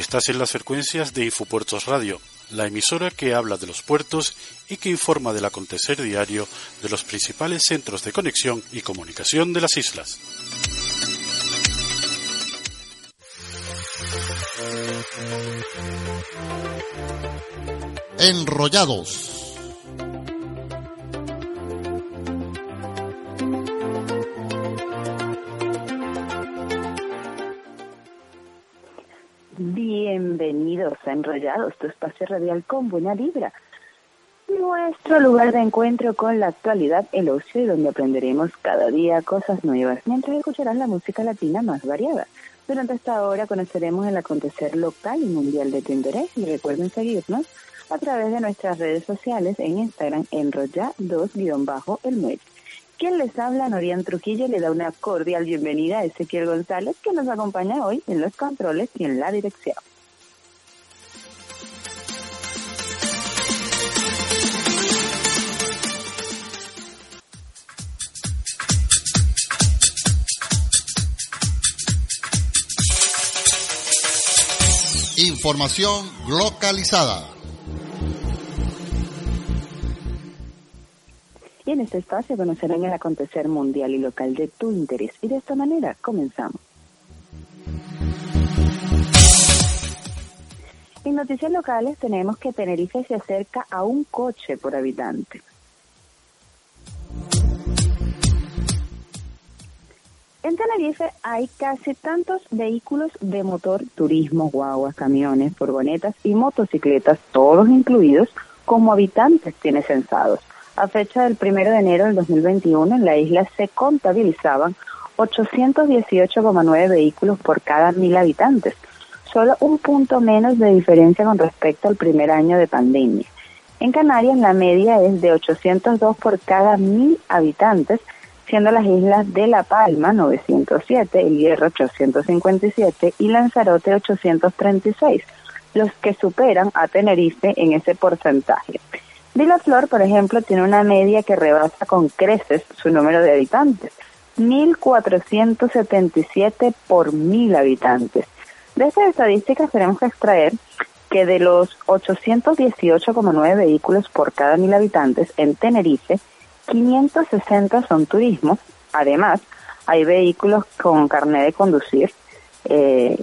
Estás en las frecuencias de Infopuertos Radio, la emisora que habla de los puertos y que informa del acontecer diario de los principales centros de conexión y comunicación de las islas. Enrollados. Bienvenidos a Enrollados, tu espacio radial con buena vibra. Nuestro lugar de encuentro con la actualidad, el ocio y donde aprenderemos cada día cosas nuevas, mientras escucharás la música latina más variada. Durante esta hora conoceremos el acontecer local y mundial de tu y recuerden seguirnos a través de nuestras redes sociales en Instagram enrolla2-el muelle. Quien les habla, Norian Trujillo, le da una cordial bienvenida a Ezequiel González, que nos acompaña hoy en los controles y en la dirección. Información localizada. Y en este espacio conocerán el acontecer mundial y local de tu interés. Y de esta manera comenzamos. En noticias locales tenemos que Tenerife se acerca a un coche por habitante. En Tenerife hay casi tantos vehículos de motor, turismo, guaguas, camiones, furgonetas y motocicletas, todos incluidos, como habitantes tiene censados. A fecha del 1 de enero del 2021, en la isla se contabilizaban 818,9 vehículos por cada mil habitantes, solo un punto menos de diferencia con respecto al primer año de pandemia. En Canarias la media es de 802 por cada mil habitantes, siendo las islas de La Palma 907, El Hierro 857 y Lanzarote 836, los que superan a Tenerife en ese porcentaje. Flor, por ejemplo, tiene una media que rebasa con creces su número de habitantes, 1.477 por mil habitantes. De estas estadísticas tenemos que extraer que de los 818,9 vehículos por cada mil habitantes en Tenerife, 560 son turismos. Además, hay vehículos con carnet de conducir, eh,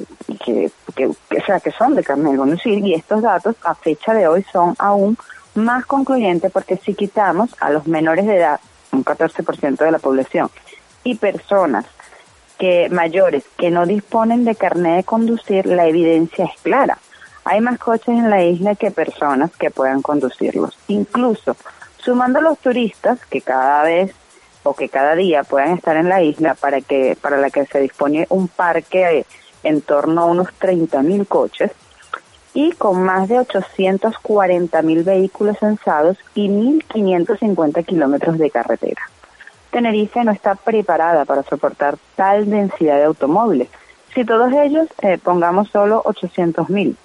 que, que, que, sea, que son de carnet de conducir, y estos datos a fecha de hoy son aún más concluyente porque si quitamos a los menores de edad, un 14% de la población, y personas que mayores que no disponen de carnet de conducir, la evidencia es clara. Hay más coches en la isla que personas que puedan conducirlos. Incluso sumando los turistas que cada vez o que cada día puedan estar en la isla para que para la que se dispone un parque en torno a unos 30.000 coches, y con más de 840 mil vehículos censados y 1.550 kilómetros de carretera. Tenerife no está preparada para soportar tal densidad de automóviles. Si todos ellos eh, pongamos solo 800 mil,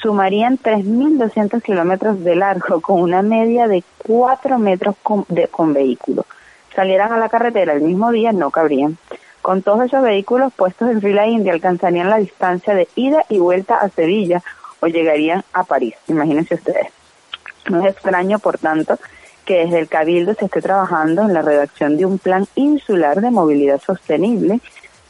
sumarían 3.200 kilómetros de largo con una media de 4 metros con, de, con vehículo. Salieran a la carretera el mismo día, no cabrían. Con todos esos vehículos puestos en fila india alcanzarían la distancia de ida y vuelta a Sevilla o llegarían a París. Imagínense ustedes. No es extraño, por tanto, que desde el Cabildo se esté trabajando en la redacción de un plan insular de movilidad sostenible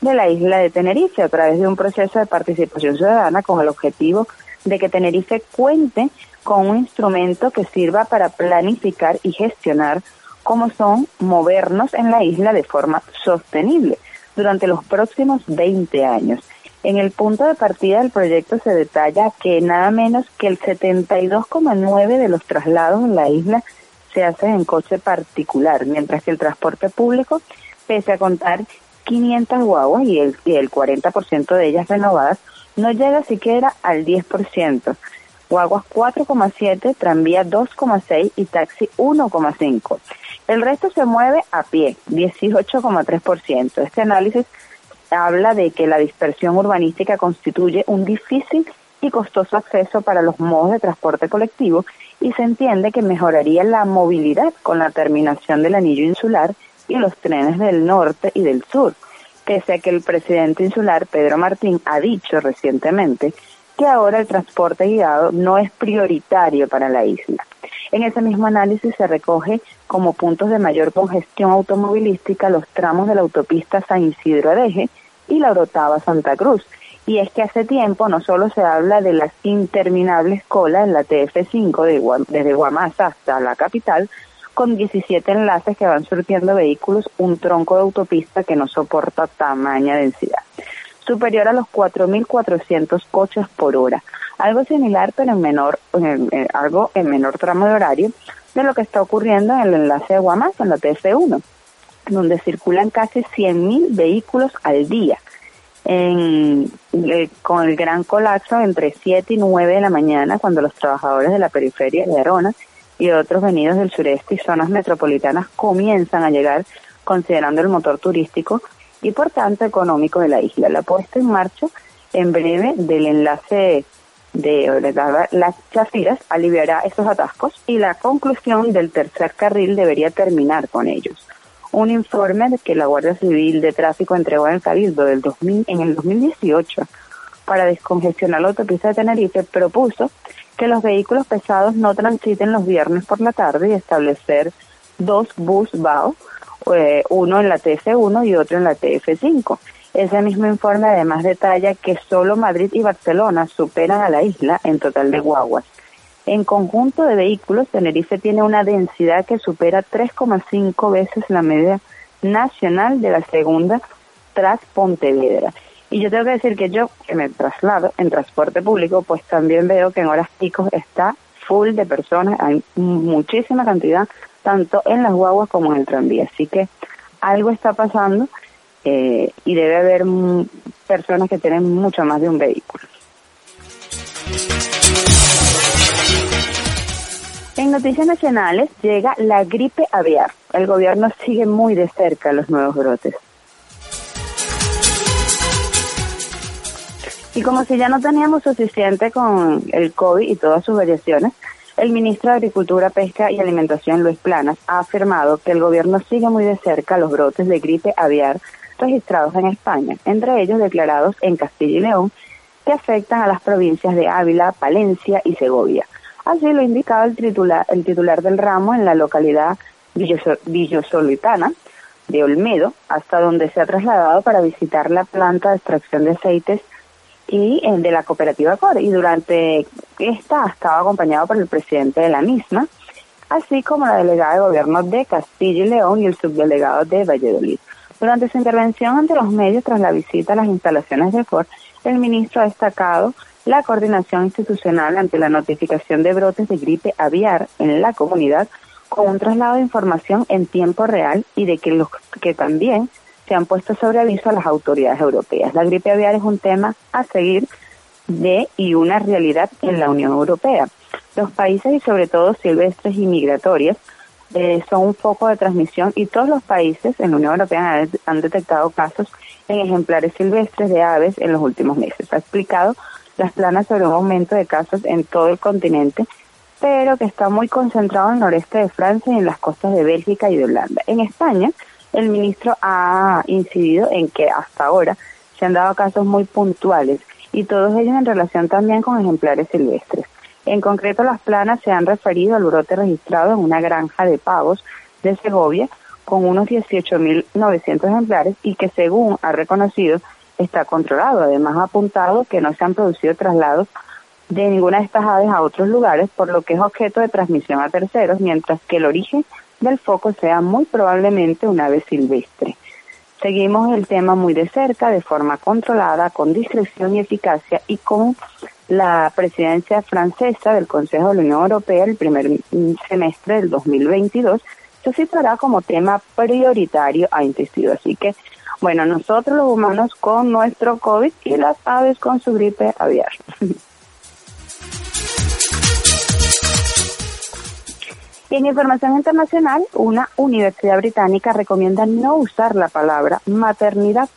de la isla de Tenerife a través de un proceso de participación ciudadana con el objetivo de que Tenerife cuente con un instrumento que sirva para planificar y gestionar cómo son movernos en la isla de forma sostenible durante los próximos 20 años. En el punto de partida del proyecto se detalla que nada menos que el 72,9 de los traslados en la isla se hacen en coche particular, mientras que el transporte público, pese a contar 500 guaguas y el, y el 40% de ellas renovadas no llega siquiera al 10%. Guaguas 4,7, tranvía 2,6 y taxi 1,5. El resto se mueve a pie, 18,3%. Este análisis habla de que la dispersión urbanística constituye un difícil y costoso acceso para los modos de transporte colectivo y se entiende que mejoraría la movilidad con la terminación del anillo insular y los trenes del norte y del sur, pese a que el presidente insular Pedro Martín ha dicho recientemente que ahora el transporte guiado no es prioritario para la isla. En ese mismo análisis se recoge como puntos de mayor congestión automovilística los tramos de la autopista San Isidro Adeje y la Orotava Santa Cruz. Y es que hace tiempo no solo se habla de las interminables colas en la TF5 desde Guamasa hasta la capital, con 17 enlaces que van surtiendo vehículos, un tronco de autopista que no soporta tamaña densidad, superior a los 4.400 coches por hora. Algo similar, pero en menor, algo en menor tramo de horario de lo que está ocurriendo en el enlace de Guamasa, en la TF1, donde circulan casi 100.000 vehículos al día. En, eh, con el gran colapso entre 7 y 9 de la mañana, cuando los trabajadores de la periferia de Arona y otros venidos del sureste y zonas metropolitanas comienzan a llegar considerando el motor turístico y por tanto económico de la isla. La puesta en marcha en breve del enlace de las chafiras aliviará esos atascos y la conclusión del tercer carril debería terminar con ellos. Un informe que la Guardia Civil de Tráfico entregó en Cabildo del 2000, en el 2018 para descongestionar la autopista de Tenerife propuso que los vehículos pesados no transiten los viernes por la tarde y establecer dos bus BAO, eh, uno en la TF1 y otro en la TF5. Ese mismo informe además detalla que solo Madrid y Barcelona superan a la isla en total de guaguas. En conjunto de vehículos, Tenerife tiene una densidad que supera 3,5 veces la media nacional de la segunda tras Pontevedra. Y yo tengo que decir que yo, que me traslado en transporte público, pues también veo que en horas picos está full de personas, hay muchísima cantidad, tanto en las guaguas como en el tranvía. Así que algo está pasando eh, y debe haber personas que tienen mucho más de un vehículo. En noticias nacionales llega la gripe aviar. El gobierno sigue muy de cerca los nuevos brotes. Y como si ya no teníamos suficiente con el COVID y todas sus variaciones, el ministro de Agricultura, Pesca y Alimentación, Luis Planas, ha afirmado que el gobierno sigue muy de cerca los brotes de gripe aviar registrados en España, entre ellos declarados en Castilla y León, que afectan a las provincias de Ávila, Palencia y Segovia. Así lo indicaba el titular, el titular del ramo en la localidad villosolitana de Olmedo, hasta donde se ha trasladado para visitar la planta de extracción de aceites y eh, de la cooperativa CORE. Y durante esta estaba acompañado por el presidente de la misma, así como la delegada de gobierno de Castilla y León y el subdelegado de Valladolid. Durante su intervención ante los medios tras la visita a las instalaciones de FOR, el ministro ha destacado la coordinación institucional ante la notificación de brotes de gripe aviar en la comunidad con un traslado de información en tiempo real y de que los que también se han puesto sobre aviso a las autoridades europeas. La gripe aviar es un tema a seguir de y una realidad en la Unión Europea. Los países y sobre todo silvestres y migratorias eh, son un foco de transmisión y todos los países en la Unión Europea han, han detectado casos en ejemplares silvestres de aves en los últimos meses. Ha explicado las planas sobre un aumento de casos en todo el continente, pero que está muy concentrado en el noreste de Francia y en las costas de Bélgica y de Holanda. En España, el ministro ha incidido en que hasta ahora se han dado casos muy puntuales y todos ellos en relación también con ejemplares silvestres. En concreto, las planas se han referido al brote registrado en una granja de pavos de Segovia con unos 18.900 ejemplares y que según ha reconocido está controlado. Además ha apuntado que no se han producido traslados de ninguna de estas aves a otros lugares, por lo que es objeto de transmisión a terceros, mientras que el origen del foco sea muy probablemente un ave silvestre. Seguimos el tema muy de cerca, de forma controlada, con discreción y eficacia y con la presidencia francesa del Consejo de la Unión Europea el primer semestre del 2022 se situará como tema prioritario a intestido. Así que Bueno, nosotros los humanos con nuestro COVID y las aves con su gripe aviar. Y en información internacional, una universidad británica recomienda no usar la palabra maternidad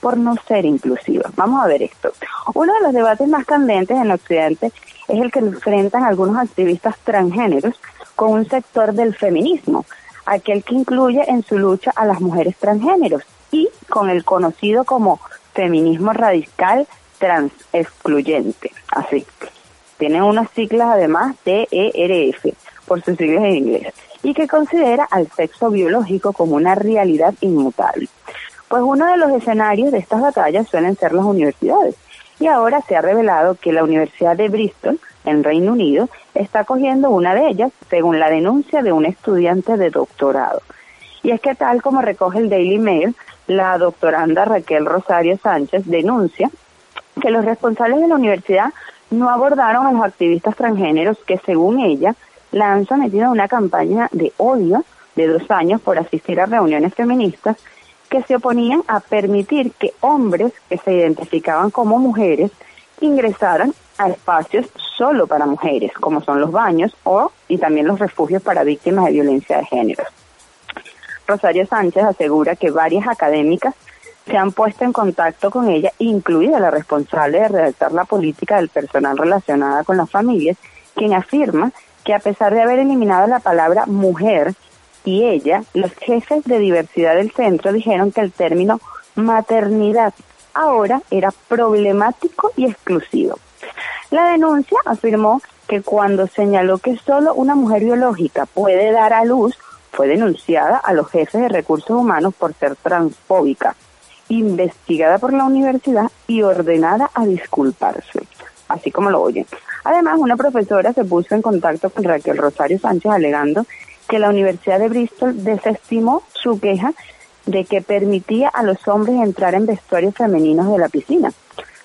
por no ser inclusiva. Vamos a ver esto. Uno de los debates más candentes en Occidente es el que enfrentan algunos activistas transgéneros con un sector del feminismo, aquel que incluye en su lucha a las mujeres transgéneros y con el conocido como feminismo radical trans excluyente. Así. Tiene unas siglas además de ERF por sus siglas en inglés, y que considera al sexo biológico como una realidad inmutable. Pues uno de los escenarios de estas batallas suelen ser las universidades, y ahora se ha revelado que la Universidad de Bristol, en Reino Unido, está cogiendo una de ellas, según la denuncia de un estudiante de doctorado. Y es que tal como recoge el Daily Mail, la doctoranda Raquel Rosario Sánchez denuncia que los responsables de la universidad no abordaron a los activistas transgéneros que, según ella, la han sometido a una campaña de odio de dos años por asistir a reuniones feministas que se oponían a permitir que hombres que se identificaban como mujeres ingresaran a espacios solo para mujeres, como son los baños o y también los refugios para víctimas de violencia de género. Rosario Sánchez asegura que varias académicas se han puesto en contacto con ella, incluida la responsable de redactar la política del personal relacionada con las familias, quien afirma que a pesar de haber eliminado la palabra mujer y ella, los jefes de diversidad del centro dijeron que el término maternidad ahora era problemático y exclusivo. La denuncia afirmó que cuando señaló que solo una mujer biológica puede dar a luz, fue denunciada a los jefes de recursos humanos por ser transfóbica, investigada por la universidad y ordenada a disculparse, así como lo oyen. Además, una profesora se puso en contacto con Raquel Rosario Sánchez alegando que la Universidad de Bristol desestimó su queja de que permitía a los hombres entrar en vestuarios femeninos de la piscina.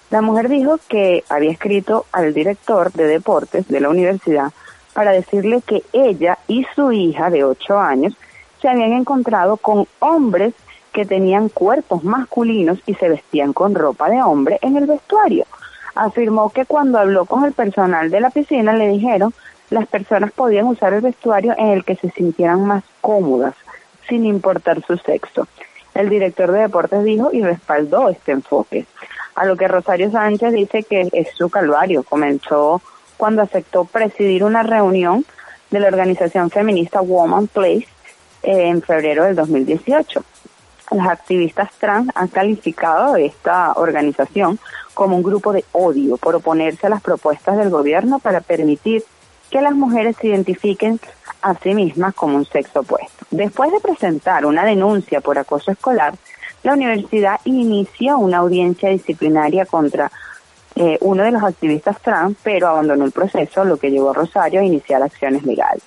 La mujer dijo que había escrito al director de deportes de la universidad para decirle que ella y su hija de ocho años se habían encontrado con hombres que tenían cuerpos masculinos y se vestían con ropa de hombre en el vestuario afirmó que cuando habló con el personal de la piscina le dijeron las personas podían usar el vestuario en el que se sintieran más cómodas, sin importar su sexo. El director de deportes dijo y respaldó este enfoque. A lo que Rosario Sánchez dice que es su calvario. Comenzó cuando aceptó presidir una reunión de la organización feminista Woman Place eh, en febrero del 2018. Las activistas trans han calificado esta organización como un grupo de odio por oponerse a las propuestas del gobierno para permitir que las mujeres se identifiquen a sí mismas como un sexo opuesto. Después de presentar una denuncia por acoso escolar, la universidad inició una audiencia disciplinaria contra eh, uno de los activistas trans, pero abandonó el proceso, lo que llevó a Rosario a iniciar acciones legales.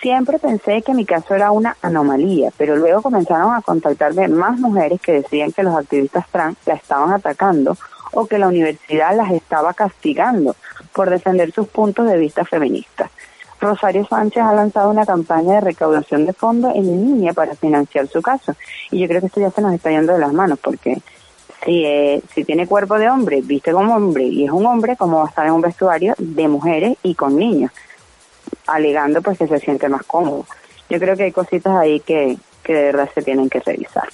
Siempre pensé que mi caso era una anomalía, pero luego comenzaron a contactarme más mujeres que decían que los activistas trans la estaban atacando o que la universidad las estaba castigando por defender sus puntos de vista feministas. Rosario Sánchez ha lanzado una campaña de recaudación de fondos en línea para financiar su caso. Y yo creo que esto ya se nos está yendo de las manos porque si, eh, si tiene cuerpo de hombre, viste como hombre y es un hombre, ¿cómo va a estar en un vestuario de mujeres y con niños? Alegando pues que se siente más cómodo. Yo creo que hay cositas ahí que, que de verdad se tienen que revisar.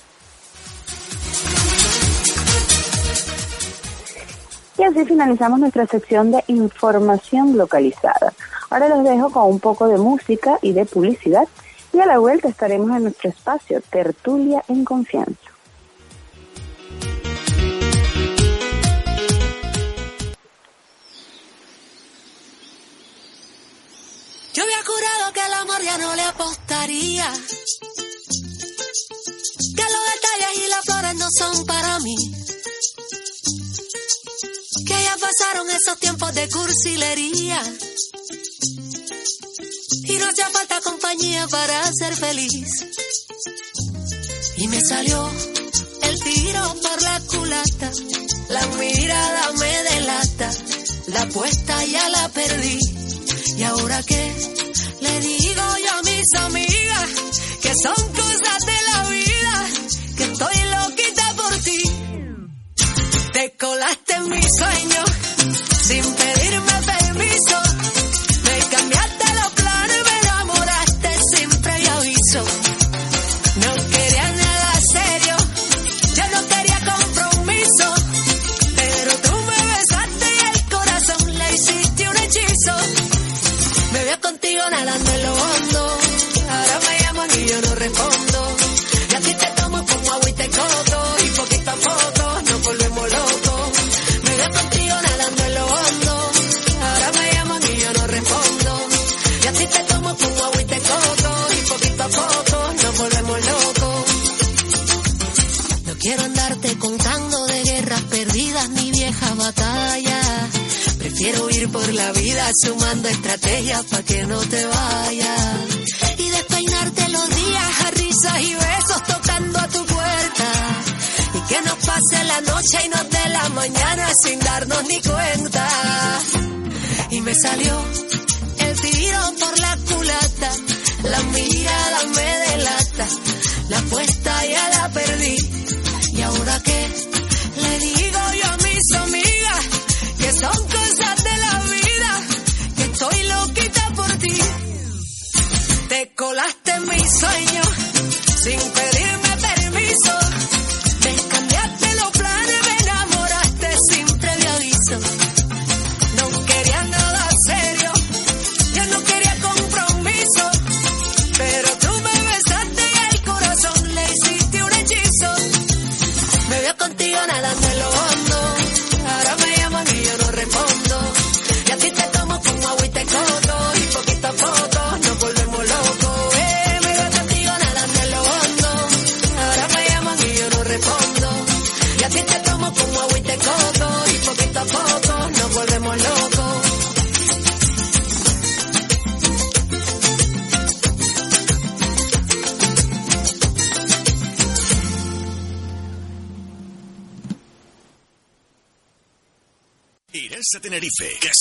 Y así finalizamos nuestra sección de información localizada. Ahora los dejo con un poco de música y de publicidad y a la vuelta estaremos en nuestro espacio Tertulia en Confianza. Yo había jurado que el amor ya no le apostaría. Que los detalles y las flores no son para mí que ya pasaron esos tiempos de cursilería. Y no hacía falta compañía para ser feliz. Y me salió el tiro por la culata. La mirada me delata. La apuesta ya la perdí. ¿Y ahora qué? amigas, que son cosas de la vida, que estoy loquita por ti. Te colaste en mis sueños. Y me salió el tiro por la culata. La mirada me delata. La apuesta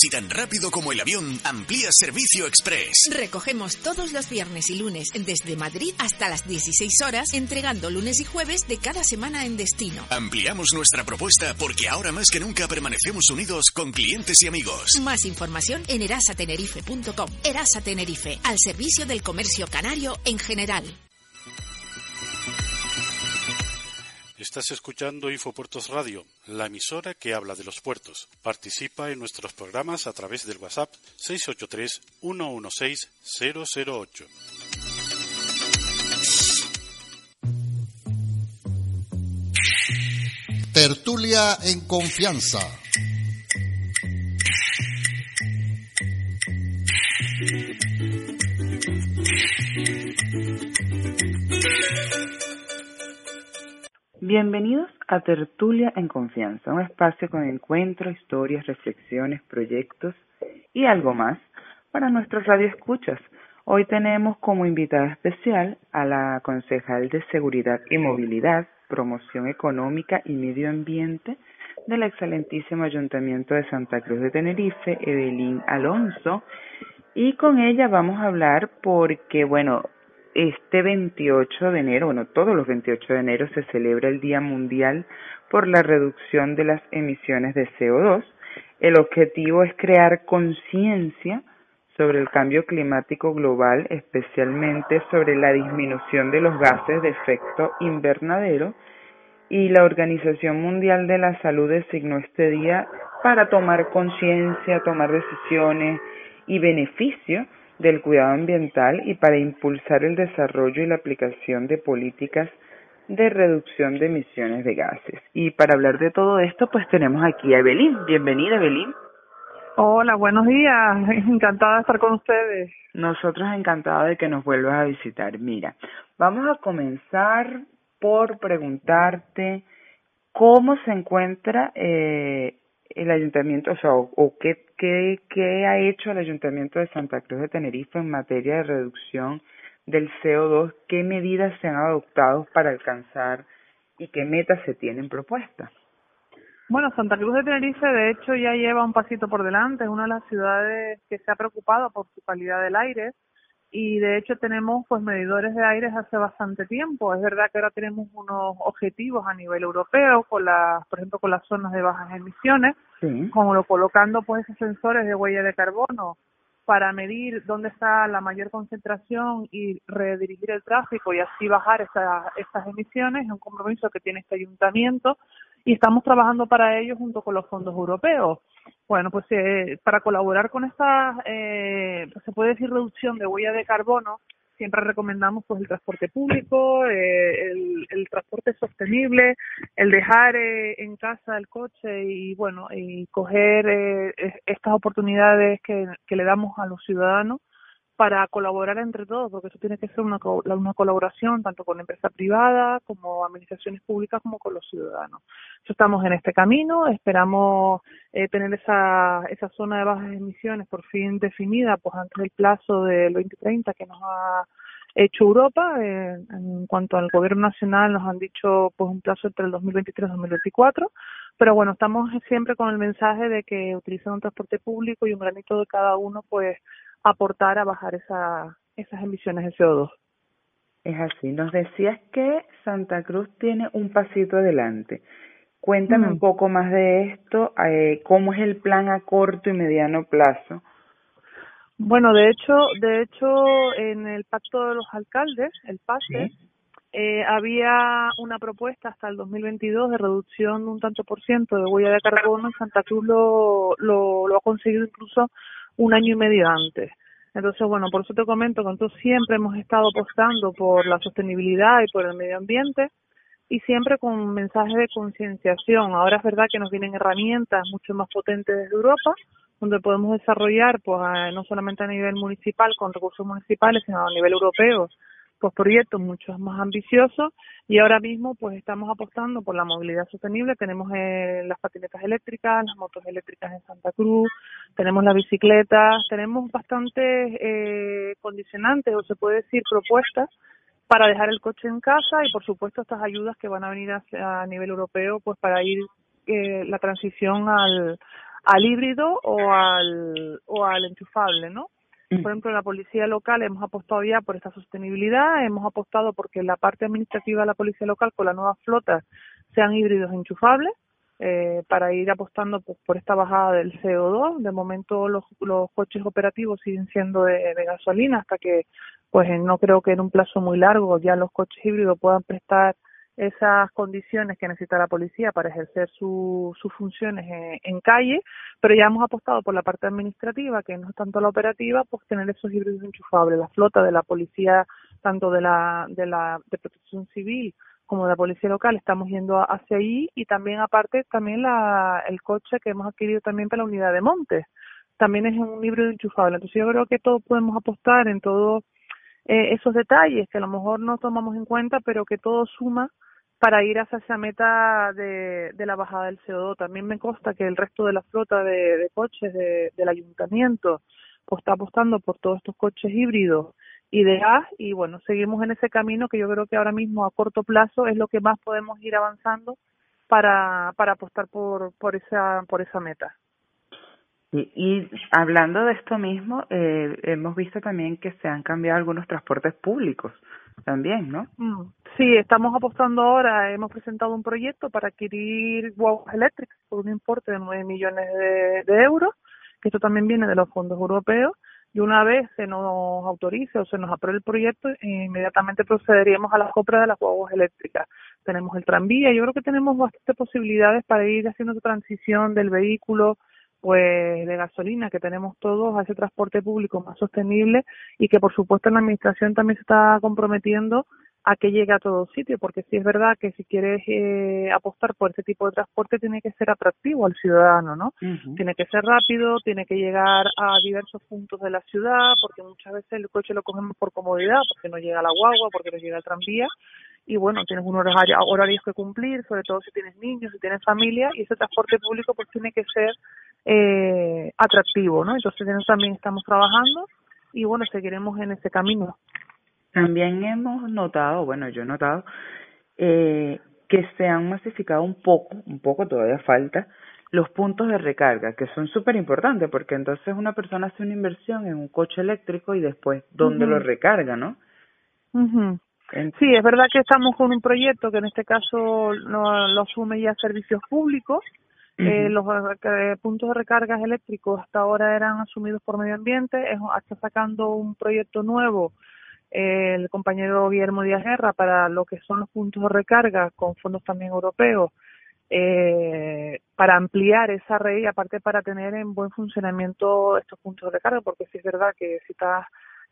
Casi tan rápido como el avión, amplía servicio express. Recogemos todos los viernes y lunes desde Madrid hasta las 16 horas, entregando lunes y jueves de cada semana en destino. Ampliamos nuestra propuesta porque ahora más que nunca permanecemos unidos con clientes y amigos. Más información en erasatenerife.com. Erasa Tenerife, al servicio del comercio canario en general. Estás escuchando Infopuertos Radio, la emisora que habla de los puertos. Participa en nuestros programas a través del WhatsApp 683-116-008. Tertulia en confianza. Bienvenidos a Tertulia en Confianza, un espacio con encuentros, historias, reflexiones, proyectos y algo más para nuestros radioescuchas. Hoy tenemos como invitada especial a la concejal de Seguridad y Movilidad, Promoción Económica y Medio Ambiente del excelentísimo Ayuntamiento de Santa Cruz de Tenerife, Evelyn Alonso, y con ella vamos a hablar porque, bueno, este 28 de enero, bueno, todos los 28 de enero se celebra el Día Mundial por la Reducción de las Emisiones de CO2. El objetivo es crear conciencia sobre el cambio climático global, especialmente sobre la disminución de los gases de efecto invernadero, y la Organización Mundial de la Salud designó este día para tomar conciencia, tomar decisiones y beneficio del cuidado ambiental y para impulsar el desarrollo y la aplicación de políticas de reducción de emisiones de gases. Y para hablar de todo esto, pues tenemos aquí a Evelyn. Bienvenida, Evelyn. Hola, buenos días. Encantada de estar con ustedes. Nosotros encantados de que nos vuelvas a visitar. Mira, vamos a comenzar por preguntarte cómo se encuentra eh, el ayuntamiento, o sea, o, qué, qué, qué ha hecho el ayuntamiento de Santa Cruz de Tenerife en materia de reducción del CO2, qué medidas se han adoptado para alcanzar y qué metas se tienen propuestas. Bueno, Santa Cruz de Tenerife de hecho ya lleva un pasito por delante, es una de las ciudades que se ha preocupado por su calidad del aire y de hecho tenemos pues medidores de aire hace bastante tiempo. Es verdad que ahora tenemos unos objetivos a nivel europeo con las, por ejemplo, con las zonas de bajas emisiones, como lo colocando pues esos sensores de huella de carbono para medir dónde está la mayor concentración y redirigir el tráfico y así bajar esas, estas emisiones. Es un compromiso que tiene este ayuntamiento y estamos trabajando para ello junto con los fondos europeos. Bueno, pues eh, para colaborar con esta, eh, pues se puede decir reducción de huella de carbono, siempre recomendamos pues el transporte público, eh, el, el, transporte sostenible, el dejar eh, en casa el coche y bueno, y coger eh, estas oportunidades que, que le damos a los ciudadanos para colaborar entre todos, porque eso tiene que ser una, una colaboración tanto con la empresa privada como administraciones públicas como con los ciudadanos. estamos en este camino, esperamos eh, tener esa, esa zona de bajas emisiones por fin definida pues antes del plazo del 2030 que nos ha hecho Europa. Eh, en cuanto al gobierno nacional nos han dicho pues un plazo entre el 2023 y 2024, pero bueno, estamos siempre con el mensaje de que utilizando un transporte público y un granito de cada uno pues aportar a bajar esa, esas emisiones de CO2. Es así. Nos decías que Santa Cruz tiene un pasito adelante. Cuéntame un poco más de esto, eh, cómo es el plan a corto y mediano plazo. Bueno, de hecho, de hecho, en el pacto de los alcaldes, el PASE, eh, había una propuesta hasta el 2022 de reducción de un tanto por ciento de huella de carbono Santa Cruz lo, lo, lo ha conseguido incluso un año y medio antes. Entonces, bueno, por eso te comento que nosotros siempre hemos estado apostando por la sostenibilidad y por el medio ambiente y siempre con mensajes de concienciación. Ahora es verdad que nos vienen herramientas mucho más potentes desde Europa, donde podemos desarrollar, pues, no solamente a nivel municipal con recursos municipales, sino a nivel europeo, pues proyectos mucho más ambiciosos y ahora mismo pues estamos apostando por la movilidad sostenible. Tenemos eh, las patinetas eléctricas, las motos eléctricas en Santa Cruz, tenemos las bicicletas, tenemos bastantes eh, condicionantes o se puede decir propuestas para dejar el coche en casa y por supuesto estas ayudas que van a venir a, nivel europeo pues para ir eh, la transición al, al híbrido o al, o al enchufable, ¿no? Por ejemplo, en la policía local hemos apostado ya por esta sostenibilidad, hemos apostado porque la parte administrativa de la policía local con la nueva flota sean híbridos enchufables, eh, para ir apostando pues, por esta bajada del CO2. De momento los, los coches operativos siguen siendo de, de, gasolina hasta que, pues no creo que en un plazo muy largo ya los coches híbridos puedan prestar esas condiciones que necesita la policía para ejercer su, sus funciones en, calle, pero ya hemos apostado por la parte administrativa, que no es tanto la operativa, pues tener esos híbridos enchufables. La flota de la policía, tanto de la, de la de protección civil como de la policía local, estamos yendo hacia ahí y también aparte también la, el coche que hemos adquirido también para la unidad de montes, también es un híbrido enchufable. Entonces yo creo que todos podemos apostar en todos eh, esos detalles que a lo mejor no tomamos en cuenta, pero que todo suma para ir hacia esa meta de, de la bajada del CO2. También me consta que el resto de la flota de, coches de, del ayuntamiento pues está apostando por todos estos coches híbridos y de gas y bueno, seguimos en ese camino que yo creo que ahora mismo a corto plazo es lo que más podemos ir avanzando para, para apostar por, por, esa, por esa meta. Y, y hablando de esto mismo, eh, hemos visto también que se han cambiado algunos transportes públicos también, ¿no? Mm, sí, estamos apostando ahora, hemos presentado un proyecto para adquirir guaguas eléctricas por un importe de 9 millones de, euros, que esto también viene de los fondos europeos, y una vez se nos autorice o se nos apruebe el proyecto, inmediatamente procederíamos a la compra de las guaguas eléctricas. Tenemos el tranvía, yo creo que tenemos bastantes posibilidades para ir haciendo transición del vehículo pues de gasolina que tenemos todos a ese transporte público más sostenible y que por supuesto la administración también se está comprometiendo a que llegue a todo sitio, porque sí es verdad que si quieres eh, apostar por ese tipo de transporte tiene que ser atractivo al ciudadano, ¿no? Tiene que ser rápido, tiene que llegar a diversos puntos de la ciudad, porque muchas veces el coche lo cogemos por comodidad, porque no llega la guagua, porque no llega el tranvía, y bueno, tienes unos horarios que cumplir, sobre todo si tienes niños, si tienes familia, y ese transporte público pues tiene que ser eh, atractivo, ¿no? Entonces también estamos trabajando y bueno, seguiremos en ese camino. También hemos notado, bueno, yo he notado eh, que se han masificado un poco, un poco todavía falta, los puntos de recarga, que son súper importantes, porque entonces una persona hace una inversión en un coche eléctrico y después, ¿dónde lo recarga, no? Sí, es verdad que estamos con un proyecto que en este caso lo, lo asume ya servicios públicos. eh, los eh, puntos de recargas eléctricos hasta ahora eran asumidos por medio ambiente. Es, está sacando un proyecto nuevo eh, el compañero Guillermo Díaz Guerra para lo que son los puntos de recarga con fondos también europeos eh, para ampliar esa red y aparte para tener en buen funcionamiento estos puntos de recarga, porque sí es verdad que si estás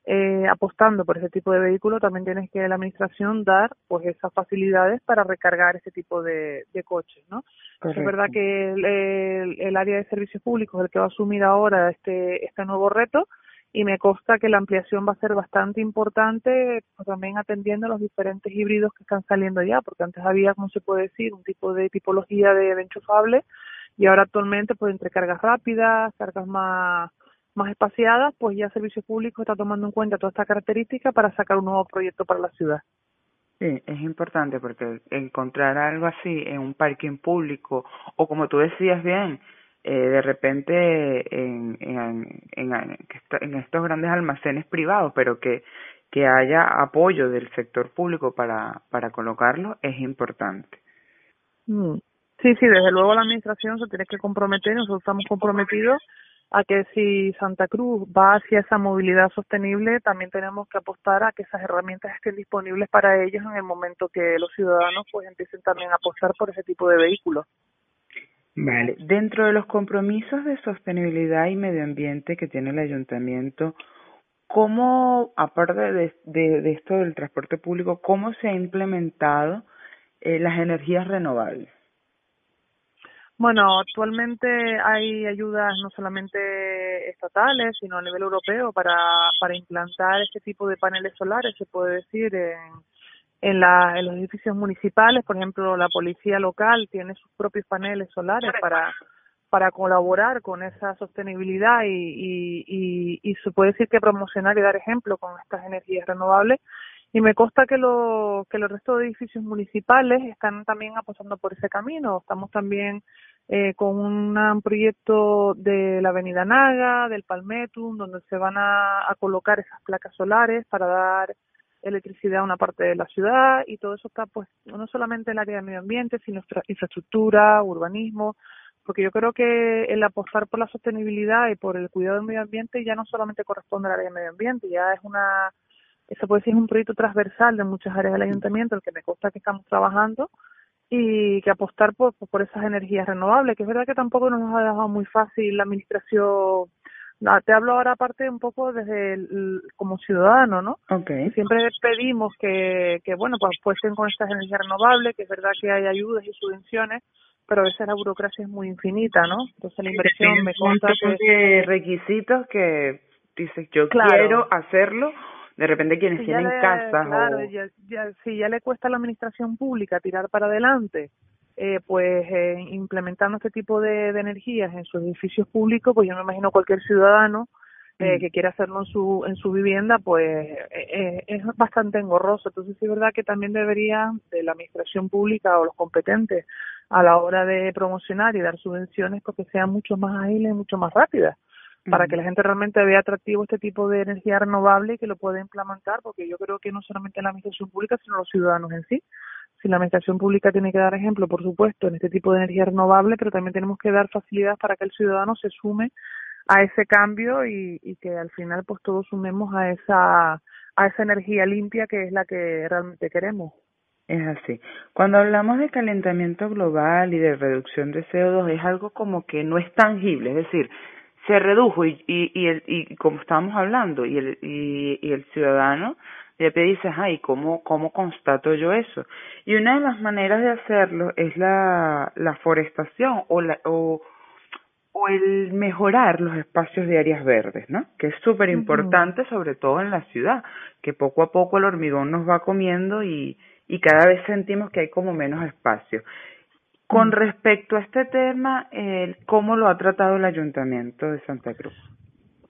eh, apostando por ese tipo de vehículo, también tienes que la administración dar pues esas facilidades para recargar ese tipo de, de coches, ¿no? Es verdad que el, el, el, área de servicios públicos es el que va a asumir ahora este este nuevo reto y me consta que la ampliación va a ser bastante importante, pues, también atendiendo a los diferentes híbridos que están saliendo ya, porque antes había, como se puede decir, un tipo de tipología de, de enchufable y ahora actualmente, pues entre cargas rápidas, cargas más más espaciadas, pues ya Servicios Públicos está tomando en cuenta toda esta característica para sacar un nuevo proyecto para la ciudad. Sí, es importante porque encontrar algo así en un parking público o como tú decías bien, eh, de repente en, en, en, en estos grandes almacenes privados, pero que, que haya apoyo del sector público para, para colocarlo es importante. Mm. Sí, sí, desde luego la administración se tiene que comprometer, nosotros estamos comprometidos a que si Santa Cruz va hacia esa movilidad sostenible, también tenemos que apostar a que esas herramientas estén disponibles para ellos en el momento que los ciudadanos pues empiecen también a apostar por ese tipo de vehículos. Vale, dentro de los compromisos de sostenibilidad y medio ambiente que tiene el ayuntamiento, ¿cómo, aparte de, de, de esto del transporte público, cómo se ha implementado eh, las energías renovables? Bueno, actualmente hay ayudas no solamente estatales, sino a nivel europeo para, para implantar este tipo de paneles solares, se puede decir, en, en, la, en los edificios municipales. Por ejemplo, la policía local tiene sus propios paneles solares para, para colaborar con esa sostenibilidad y, y, y, y se puede decir que promocionar y dar ejemplo con estas energías renovables y me consta que, lo, que los restos de edificios municipales están también apostando por ese camino. Estamos también eh, con un proyecto de la Avenida Naga, del Palmetum, donde se van a, colocar esas placas solares para dar electricidad a una parte de la ciudad y todo eso está pues no solamente en el área de medio ambiente, sino infraestructura, urbanismo, porque yo creo que el apostar por la sostenibilidad y por el cuidado del medio ambiente ya no solamente corresponde al área de medio ambiente, ya es una eso puede ser un proyecto transversal de muchas áreas del ayuntamiento, el que me consta que estamos trabajando, y que apostar por, por esas energías renovables, que es verdad que tampoco nos ha dejado muy fácil la administración. No, te hablo ahora aparte un poco desde el, como ciudadano, ¿no? Okay. Siempre pedimos que, que bueno, pues apuesten con estas energías renovables, que es verdad que hay ayudas y subvenciones, pero a veces la burocracia es muy infinita, ¿no? Entonces la inversión me consta que... requisitos que dices, yo claro. quiero hacerlo, de repente quienes si tienen le, casas claro, o... ya, ya, si ya le cuesta a la administración pública tirar para adelante, eh, pues eh, implementando este tipo de, de, energías en sus edificios públicos, pues yo me imagino cualquier ciudadano eh, mm. que quiera hacerlo en su en su vivienda, pues eh, es bastante engorroso. Entonces sí es verdad que también debería de la administración pública o los competentes a la hora de promocionar y dar subvenciones porque sean mucho más ágiles y mucho más rápidas para que la gente realmente vea atractivo este tipo de energía renovable y que lo pueda implementar, porque yo creo que no solamente la administración pública, sino los ciudadanos en sí. Si la administración pública tiene que dar ejemplo, por supuesto, en este tipo de energía renovable, pero también tenemos que dar facilidades para que el ciudadano se sume a ese cambio y, y que al final pues todos sumemos a esa a esa energía limpia que es la que realmente queremos. Es así. Cuando hablamos de calentamiento global y de reducción de CO2 es algo como que no es tangible, es decir, se redujo y, y, y, el, y como estábamos hablando, y el, y, y el ciudadano de te dice, ay, ¿cómo, ¿cómo constato yo eso? Y una de las maneras de hacerlo es la, la forestación o, la, o, o el mejorar los espacios de áreas verdes, ¿no? Que es súper importante, uh -huh. sobre todo en la ciudad, que poco a poco el hormigón nos va comiendo y, y cada vez sentimos que hay como menos espacio. Con respecto a este tema, ¿cómo lo ha tratado el Ayuntamiento de Santa Cruz?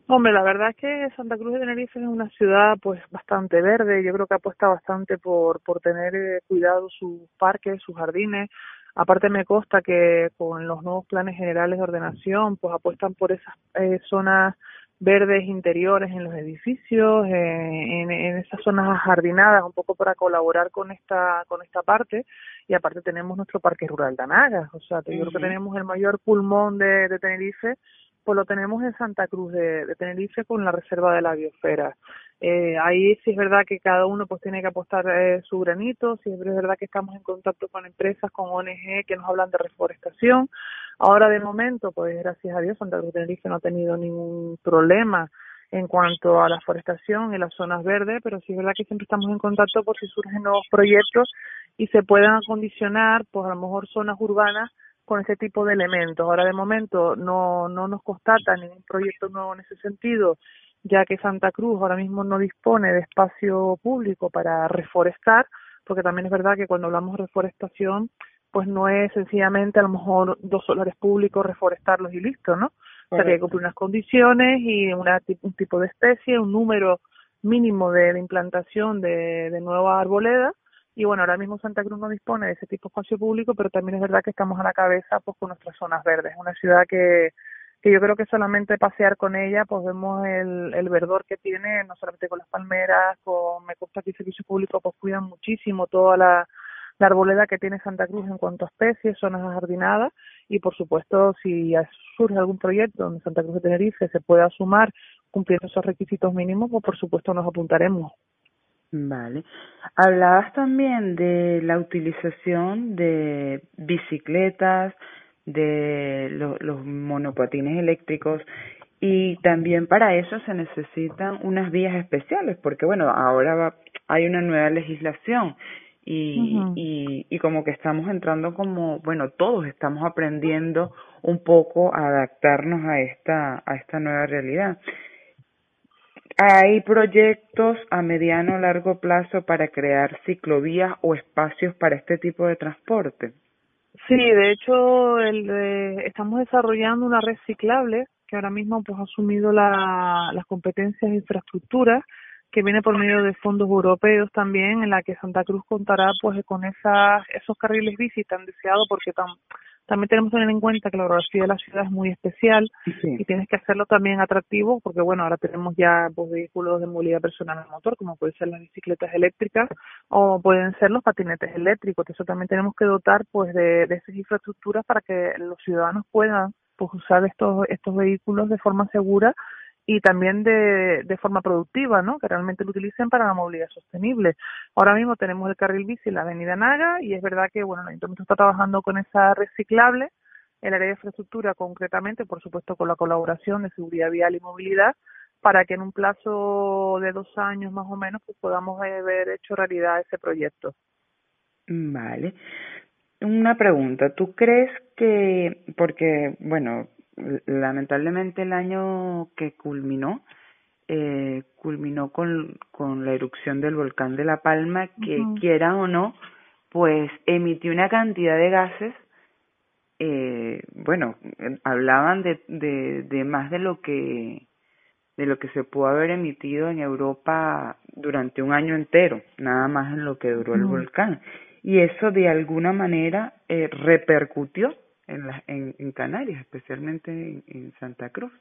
Hombre, la verdad es que Santa Cruz de Tenerife es una ciudad pues bastante verde. Yo creo que apuesta bastante por por tener eh, cuidado sus parques, sus jardines. Aparte me consta que con los nuevos planes generales de ordenación, pues apuestan por esas eh, zonas verdes interiores en los edificios, eh, en, en, esas zonas ajardinadas, un poco para colaborar con esta con esta parte. Y aparte tenemos nuestro parque rural de Anagas, o sea, yo creo que tenemos el mayor pulmón de, de Tenerife pues lo tenemos en Santa Cruz de, de Tenerife con la reserva de la biosfera. Eh, ahí sí es verdad que cada uno pues tiene que apostar eh, su granito, sí es verdad que estamos en contacto con empresas, con ONG que nos hablan de reforestación. Ahora de momento, pues gracias a Dios, Santa Cruz Tenerife no ha tenido ningún problema en cuanto a la forestación y las zonas verdes, pero sí es verdad que siempre estamos en contacto por si surgen nuevos proyectos y se puedan acondicionar, pues a lo mejor zonas urbanas con ese tipo de elementos. Ahora de momento no, no nos constata ningún proyecto nuevo en ese sentido, ya que Santa Cruz ahora mismo no dispone de espacio público para reforestar, porque también es verdad que cuando hablamos de reforestación, pues no es sencillamente a lo mejor dos solares públicos reforestarlos y listo, ¿no? O sea, que hay que cumplir unas condiciones y una, un tipo de especie, un número mínimo de, de implantación de, de nuevas arboledas y bueno, ahora mismo Santa Cruz no dispone de ese tipo de espacio público, pero también es verdad que estamos a la cabeza pues con nuestras zonas verdes. Una ciudad que, que yo creo que solamente pasear con ella, pues vemos el, el verdor que tiene, no solamente con las palmeras, con, me consta que el servicio público pues cuidan muchísimo toda la, la arboleda que tiene Santa Cruz en cuanto a especies, zonas jardinadas y por supuesto si surge algún proyecto donde Santa Cruz de Tenerife se pueda sumar cumpliendo esos requisitos mínimos, pues por supuesto nos apuntaremos. Vale. Hablabas también de la utilización de bicicletas, de lo, los monopatines eléctricos y también para eso se necesitan unas vías especiales porque bueno, ahora va, hay una nueva legislación y, uh -huh. y, y como que estamos entrando como, bueno, todos estamos aprendiendo un poco a adaptarnos a esta, a esta nueva realidad. ¿Hay proyectos a mediano o largo plazo para crear ciclovías o espacios para este tipo de transporte? Sí, de hecho el, eh, estamos desarrollando una red ciclable que ahora mismo pues ha asumido la, las competencias de infraestructura que viene por medio de fondos europeos también en la que Santa Cruz contará pues con esas esos carriles bici tan deseados porque tan, también tenemos que tener en cuenta que la orografía de la ciudad es muy especial sí. y tienes que hacerlo también atractivo porque bueno ahora tenemos ya pues, vehículos de movilidad personal a motor como pueden ser las bicicletas eléctricas o pueden ser los patinetes eléctricos eso también tenemos que dotar pues de, de esas infraestructuras para que los ciudadanos puedan pues usar estos estos vehículos de forma segura y también de, forma productiva, ¿no? Que realmente lo utilicen para la movilidad sostenible. Ahora mismo tenemos el carril bici en la Avenida Naga y es verdad que, bueno, el Ayuntamiento está trabajando con esa reciclable, el área de infraestructura concretamente, por supuesto con la colaboración de seguridad vial y movilidad, para que en un plazo de dos años más o menos pues podamos haber hecho realidad ese proyecto. Vale. Una pregunta, ¿tú crees que, porque, bueno, lamentablemente el año que culminó eh, culminó con, con la erupción del volcán de La Palma que uh -huh. quiera o no pues emitió una cantidad de gases eh, bueno hablaban de, de, de más de lo que de lo que se pudo haber emitido en Europa durante un año entero nada más en lo que duró uh -huh. el volcán y eso de alguna manera eh, repercutió en, la, en, en Canarias, especialmente en, en Santa Cruz.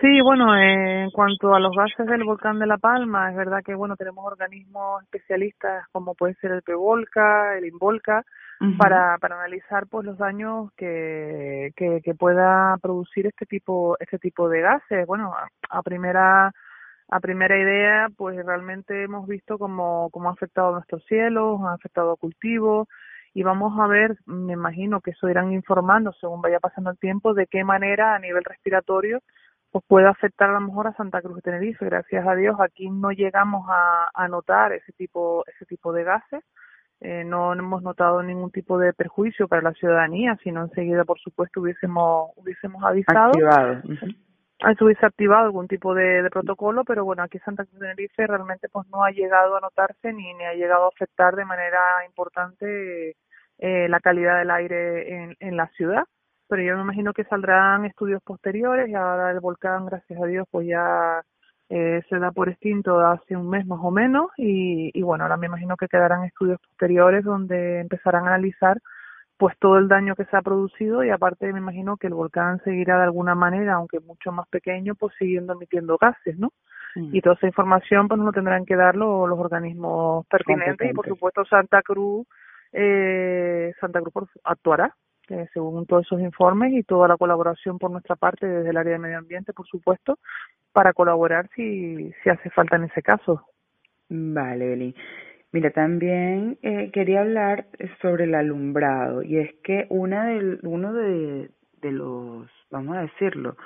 Sí, bueno, eh, en cuanto a los gases del volcán de La Palma, es verdad que bueno tenemos organismos especialistas como puede ser el PEVOLCA, el INVOLCA, uh -huh. para para analizar pues los daños que, que que pueda producir este tipo este tipo de gases. Bueno, a, a primera a primera idea, pues realmente hemos visto cómo, cómo ha afectado a nuestros cielos, ha afectado a cultivos, y vamos a ver, me imagino que eso irán informando según vaya pasando el tiempo, de qué manera a nivel respiratorio pues puede afectar a lo mejor a Santa Cruz de Tenerife. Gracias a Dios aquí no llegamos a, a notar ese tipo, ese tipo de gases. Eh, no hemos notado ningún tipo de perjuicio para la ciudadanía, sino enseguida, por supuesto, hubiésemos, hubiésemos avisado. Activado. Uh -huh. Se hubiese activado algún tipo de, de, protocolo, pero bueno, aquí Santa Cruz de Tenerife realmente pues no ha llegado a notarse ni, ni ha llegado a afectar de manera importante eh, la calidad del aire en, en la ciudad pero yo me imagino que saldrán estudios posteriores y ahora el volcán, gracias a Dios, pues ya eh, se da por extinto hace un mes más o menos y, y bueno, ahora me imagino que quedarán estudios posteriores donde empezarán a analizar pues todo el daño que se ha producido y aparte me imagino que el volcán seguirá de alguna manera, aunque mucho más pequeño, pues siguiendo emitiendo gases, ¿no? Y toda esa información pues no tendrán que dar los, organismos pertinentes y por supuesto Santa Cruz, eh, Santa Cruz actuará eh, según todos esos informes y toda la colaboración por nuestra parte desde el área de medio ambiente, por supuesto, para colaborar si, si hace falta en ese caso. Vale, Beli. Mira, también eh, quería hablar sobre el alumbrado y es que una de, uno de, de los, vamos a decirlo,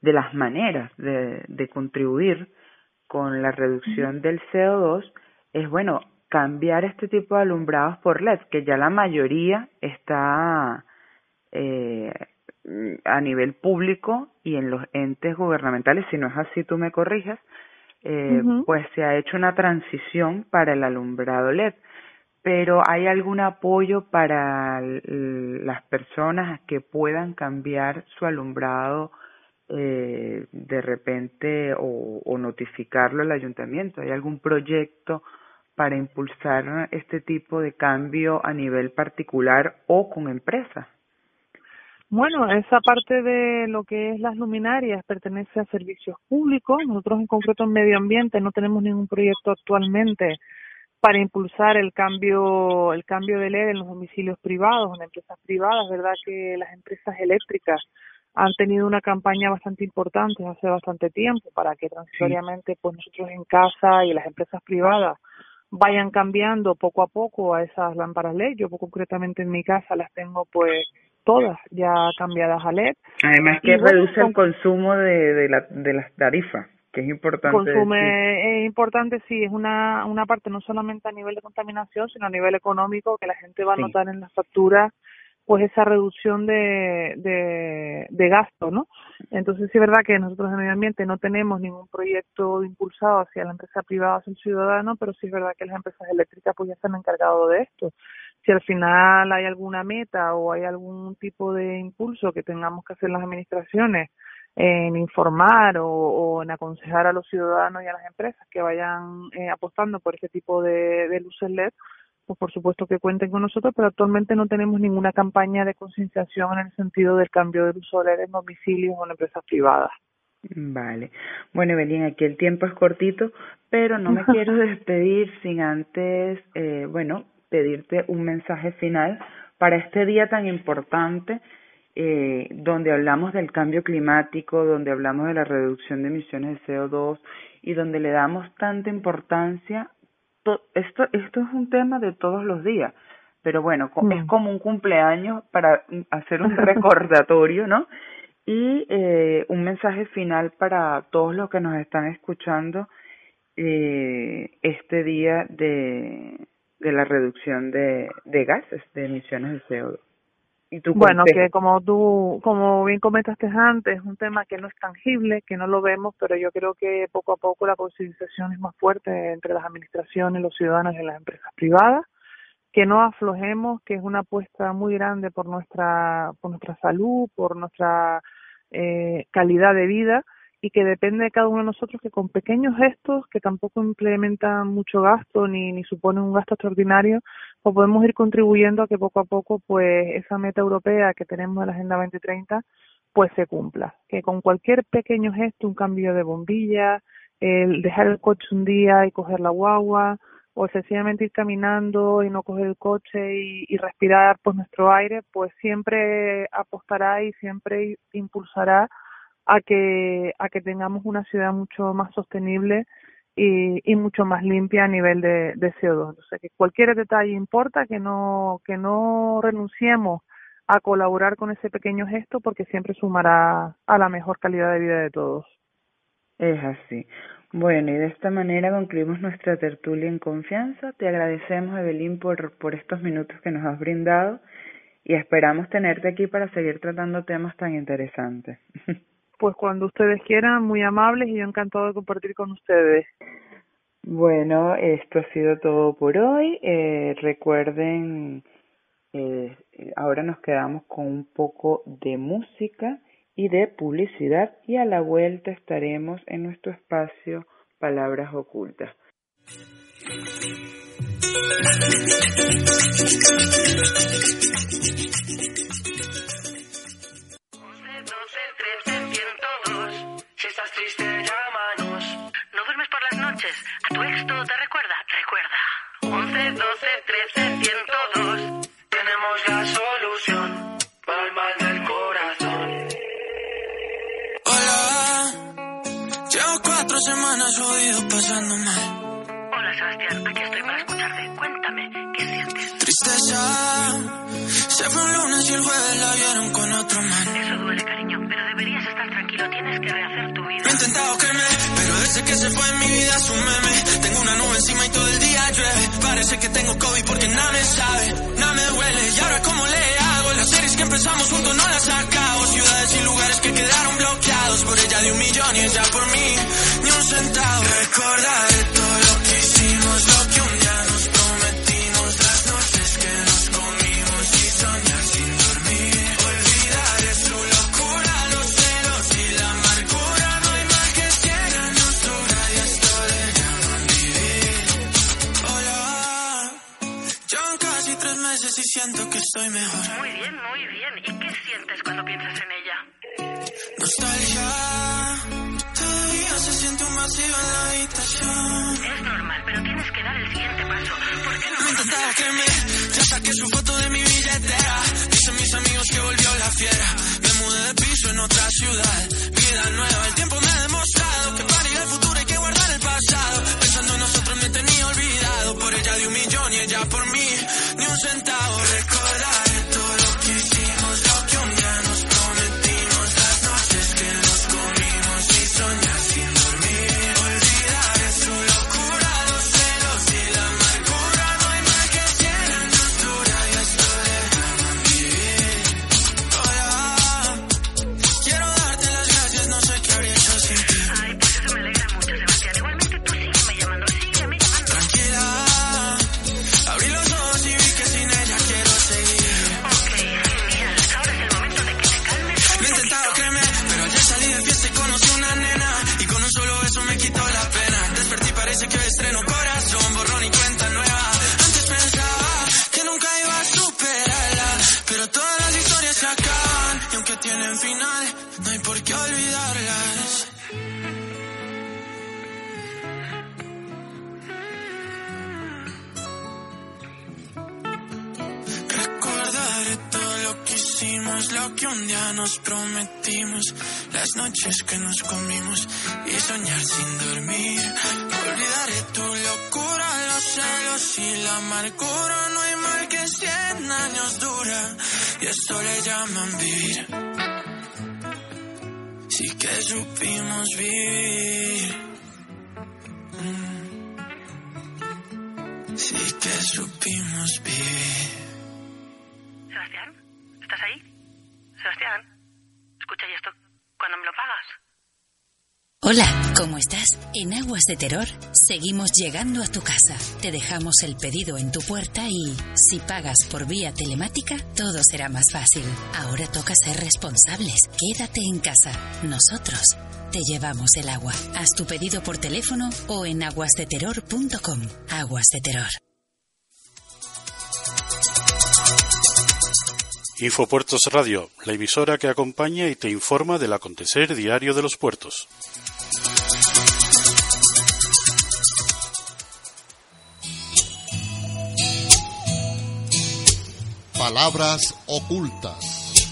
de las maneras de, de contribuir con la reducción del CO2 es, bueno, cambiar este tipo de alumbrados por LED, que ya la mayoría está eh, a nivel público y en los entes gubernamentales, si no es así tú me corrijas, eh, pues se ha hecho una transición para el alumbrado LED. Pero ¿hay algún apoyo para las personas que puedan cambiar su alumbrado eh, de repente o, o notificarlo al ayuntamiento? ¿Hay algún proyecto para impulsar este tipo de cambio a nivel particular o con empresas? Bueno, esa parte de lo que es las luminarias pertenece a servicios públicos. Nosotros en concreto en medio ambiente no tenemos ningún proyecto actualmente para impulsar el cambio el cambio de LED en los domicilios privados, en empresas privadas, verdad que las empresas eléctricas han tenido una campaña bastante importante hace bastante tiempo para que transitoriamente pues nosotros en casa y las empresas privadas vayan cambiando poco a poco a esas lámparas LED. Yo concretamente en mi casa las tengo pues todas ya cambiadas a LED. Además que reduce el consumo de, de, la, de las tarifas, que es importante. Consume, es importante, sí, es una, una parte no solamente a nivel de contaminación, sino a nivel económico, que la gente va a notar en las facturas pues esa reducción de, de, gasto, ¿no? Entonces sí es verdad que nosotros en medio ambiente no tenemos ningún proyecto impulsado hacia la empresa privada, hacia el ciudadano, pero sí es verdad que las empresas eléctricas pues ya se han de esto si al final hay alguna meta o hay algún tipo de impulso que tengamos que hacer las administraciones en informar o, en aconsejar a los ciudadanos y a las empresas que vayan eh, apostando por este tipo de, de luces LED, pues por supuesto que cuenten con nosotros, pero actualmente no tenemos ninguna campaña de concienciación en el sentido del cambio del uso LED en domicilios o en empresas privadas. Vale. Bueno, Evelyn, aquí el tiempo es cortito, pero no me quiero despedir sin antes, eh, bueno, pedirte un mensaje final para este día tan importante eh, donde hablamos del cambio climático, donde hablamos de la reducción de emisiones de CO2 y donde le damos tanta importancia. Esto, esto es un tema de todos los días, pero bueno, es como un cumpleaños para hacer un recordatorio, ¿no? Y eh, un mensaje final para todos los que nos están escuchando eh, este día de, de la reducción de, de gases, de emisiones de CO2. ¿Y tú bueno, que como tú, como bien comentaste antes, es un tema que no es tangible, que no lo vemos, pero yo creo que poco a poco la concienciación es más fuerte entre las administraciones, los ciudadanos y las empresas privadas, que no aflojemos, que es una apuesta muy grande por nuestra, por nuestra salud, por nuestra eh, calidad de vida y que depende de cada uno de nosotros que con pequeños gestos que tampoco implementan mucho gasto ni, ni suponen un gasto extraordinario, pues podemos ir contribuyendo a que poco a poco pues esa meta europea que tenemos en la Agenda 2030 pues se cumpla. Que con cualquier pequeño gesto, un cambio de bombilla, el dejar el coche un día y coger la guagua, o sencillamente ir caminando y no coger el coche y, y respirar pues nuestro aire, pues siempre apostará y siempre impulsará a que, a que tengamos una ciudad mucho más sostenible y, y mucho más limpia a nivel de, de CO2. Entonces, que cualquier detalle importa, que no, que no renunciemos a colaborar con ese pequeño gesto porque siempre sumará a la mejor calidad de vida de todos. Es así. Bueno, y de esta manera concluimos nuestra tertulia en confianza. Te agradecemos, Evelyn, por, por estos minutos que nos has brindado y esperamos tenerte aquí para seguir tratando temas tan interesantes. pues cuando ustedes quieran, muy amables y yo encantado de compartir con ustedes. Bueno, esto ha sido todo por hoy. Eh, recuerden, eh, ahora nos quedamos con un poco de música y de publicidad y a la vuelta estaremos en nuestro espacio Palabras Ocultas. Triste, llámanos. ¿No duermes por las noches? ¿A tu ex todo te recuerda? Recuerda. 11, 12, 13, 102. Tenemos la solución para el mal del corazón. Hola, llevo cuatro semanas jodido pasando mal. Hola, Sebastián. Aquí estoy para escucharte. Cuéntame, ¿qué sientes? Tristeza, se fue un lunes y el jueves la vieron con otro man. Eso duele, cariño, pero deberías estar tranquilo. Tienes que rehacer tu intentado pero desde que se fue en mi vida es un meme. Tengo una nube encima y todo el día llueve. Parece que tengo COVID porque nada me sabe, nada me duele. Y ahora cómo le hago, las series que empezamos juntos no las acabo. Ciudades y lugares que quedaron bloqueados por ella de un millón y ella por mí, ni un centavo. Estoy mejor. Muy bien, muy bien. ¿Y qué sientes cuando piensas en ella? Nostalgia, todavía se siente un vacío en la habitación. Es normal, pero tienes que dar el siguiente paso. ¿Por qué no No intentaba que me, ya saqué su foto de mi billetera. Esto le llaman vivir. Sí que supimos vivir. Mm. Sí que supimos vivir. Sebastián, ¿estás ahí? Sebastián, escucha, ¿y esto cuándo me lo pagas? Hola, ¿cómo estás? En Aguas de Terror seguimos llegando a tu casa. Te dejamos el pedido en tu puerta y, si pagas por vía telemática, todo será más fácil. Ahora toca ser responsables. Quédate en casa. Nosotros te llevamos el agua. Haz tu pedido por teléfono o en aguasdeterror.com. Aguas de Terror. Infopuertos Radio, la emisora que acompaña y te informa del acontecer diario de los puertos. Palabras ocultas.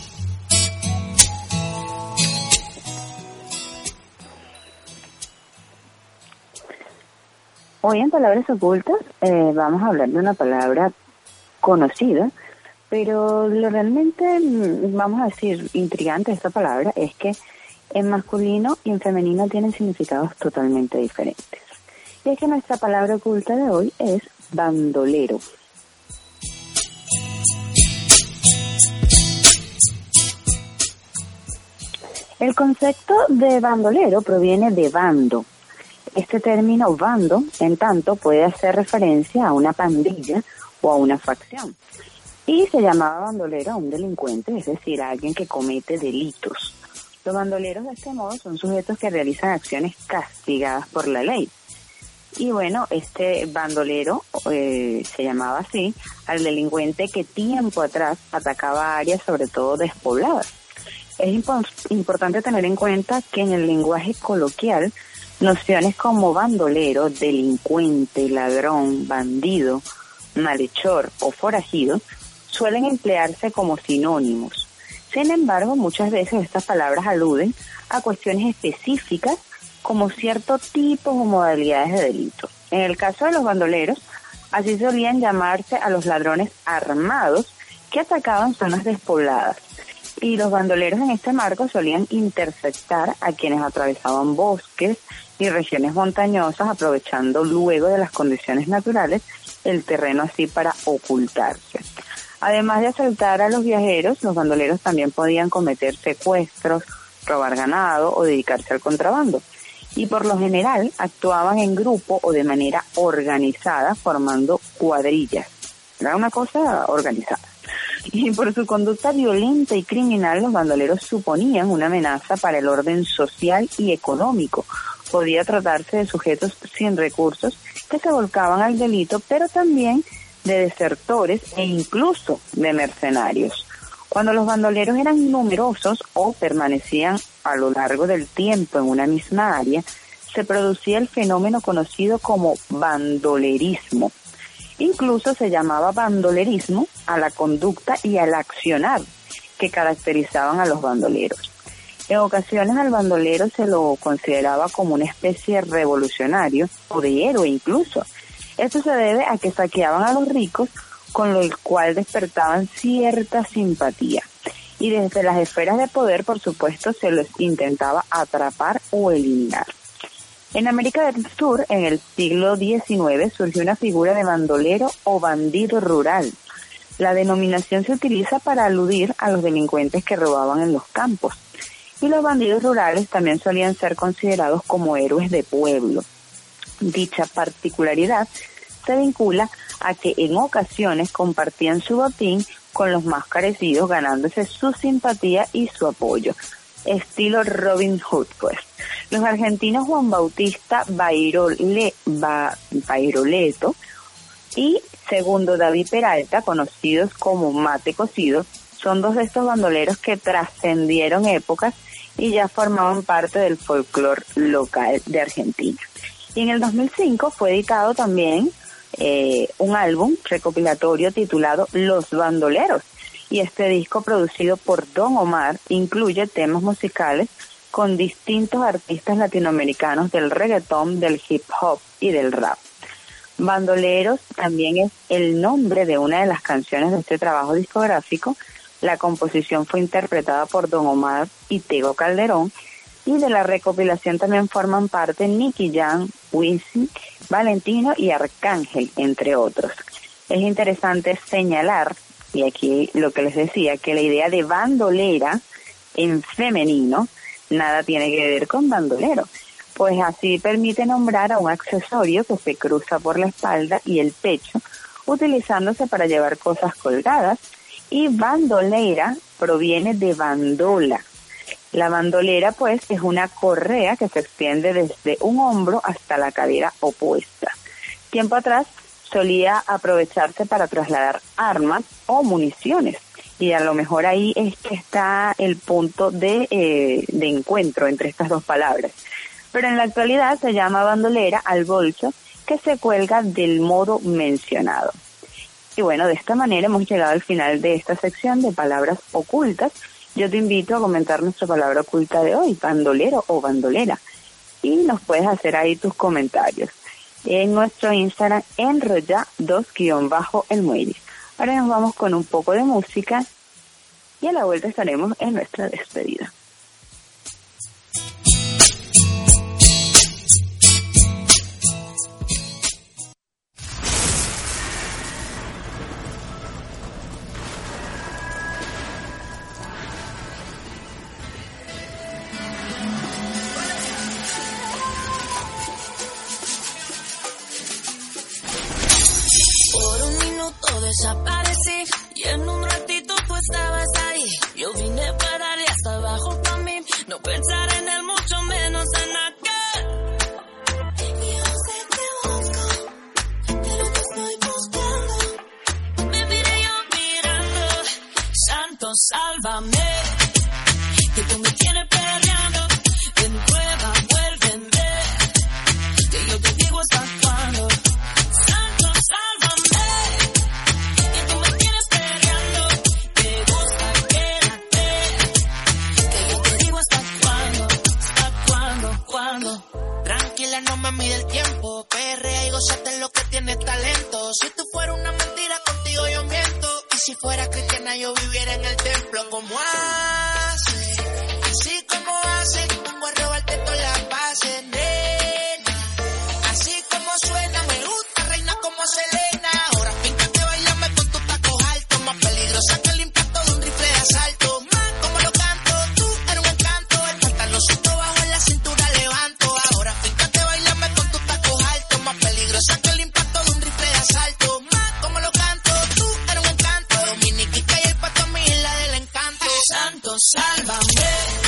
Hoy en Palabras Ocultas eh, vamos a hablar de una palabra conocida, pero lo realmente, mm, vamos a decir, intrigante de esta palabra es que en masculino y en femenino tienen significados totalmente diferentes. Y es que nuestra palabra oculta de hoy es bandolero. El concepto de bandolero proviene de bando. Este término bando, en tanto, puede hacer referencia a una pandilla o a una facción. Y se llamaba bandolero a un delincuente, es decir, a alguien que comete delitos. Los bandoleros de este modo son sujetos que realizan acciones castigadas por la ley. Y bueno, este bandolero eh, se llamaba así al delincuente que tiempo atrás atacaba áreas sobre todo despobladas. Es importante tener en cuenta que en el lenguaje coloquial nociones como bandolero, delincuente, ladrón, bandido, malhechor o forajido suelen emplearse como sinónimos. Sin embargo, muchas veces estas palabras aluden a cuestiones específicas como cierto tipo o modalidades de delito. En el caso de los bandoleros, así solían llamarse a los ladrones armados que atacaban zonas despobladas. Y los bandoleros en este marco solían interceptar a quienes atravesaban bosques y regiones montañosas, aprovechando luego de las condiciones naturales el terreno así para ocultarse. Además de asaltar a los viajeros, los bandoleros también podían cometer secuestros, robar ganado o dedicarse al contrabando y por lo general actuaban en grupo o de manera organizada formando cuadrillas. Era una cosa organizada. Y por su conducta violenta y criminal, los bandoleros suponían una amenaza para el orden social y económico. Podía tratarse de sujetos sin recursos que se volcaban al delito, pero también de desertores e incluso de mercenarios. Cuando los bandoleros eran numerosos o permanecían a lo largo del tiempo en una misma área, se producía el fenómeno conocido como bandolerismo. Incluso se llamaba bandolerismo a la conducta y al accionar que caracterizaban a los bandoleros. En ocasiones al bandolero se lo consideraba como una especie revolucionario o de héroe incluso. Esto se debe a que saqueaban a los ricos con lo cual despertaban cierta simpatía. Y desde las esferas de poder, por supuesto, se los intentaba atrapar o eliminar. En América del Sur, en el siglo XIX, surgió una figura de bandolero o bandido rural. La denominación se utiliza para aludir a los delincuentes que robaban en los campos. Y los bandidos rurales también solían ser considerados como héroes de pueblo. Dicha particularidad se vincula a que en ocasiones compartían su botín con los más carecidos, ganándose su simpatía y su apoyo. Estilo Robin Hood, pues. Los argentinos Juan Bautista Bairole, Bairoleto y segundo David Peralta, conocidos como Mate Cocido, son dos de estos bandoleros que trascendieron épocas y ya formaban parte del folclore local de Argentina. Y en el 2005 fue editado también eh, un álbum recopilatorio titulado Los Bandoleros. Y este disco producido por Don Omar incluye temas musicales con distintos artistas latinoamericanos del reggaetón, del hip hop y del rap. Bandoleros también es el nombre de una de las canciones de este trabajo discográfico. La composición fue interpretada por Don Omar y Tego Calderón y de la recopilación también forman parte Nicky Jam, Wisin, Valentino y Arcángel, entre otros. Es interesante señalar, y aquí lo que les decía, que la idea de bandolera en femenino nada tiene que ver con bandolero, pues así permite nombrar a un accesorio que se cruza por la espalda y el pecho, utilizándose para llevar cosas colgadas, y bandolera proviene de bandola, la bandolera, pues, es una correa que se extiende desde un hombro hasta la cadera opuesta. Tiempo atrás solía aprovecharse para trasladar armas o municiones. Y a lo mejor ahí es que está el punto de, eh, de encuentro entre estas dos palabras. Pero en la actualidad se llama bandolera al bolso que se cuelga del modo mencionado. Y bueno, de esta manera hemos llegado al final de esta sección de palabras ocultas yo te invito a comentar nuestra palabra oculta de hoy, bandolero o bandolera. Y nos puedes hacer ahí tus comentarios en nuestro Instagram enrolla 2-el muelle. Ahora nos vamos con un poco de música y a la vuelta estaremos en nuestra despedida. Sálvame.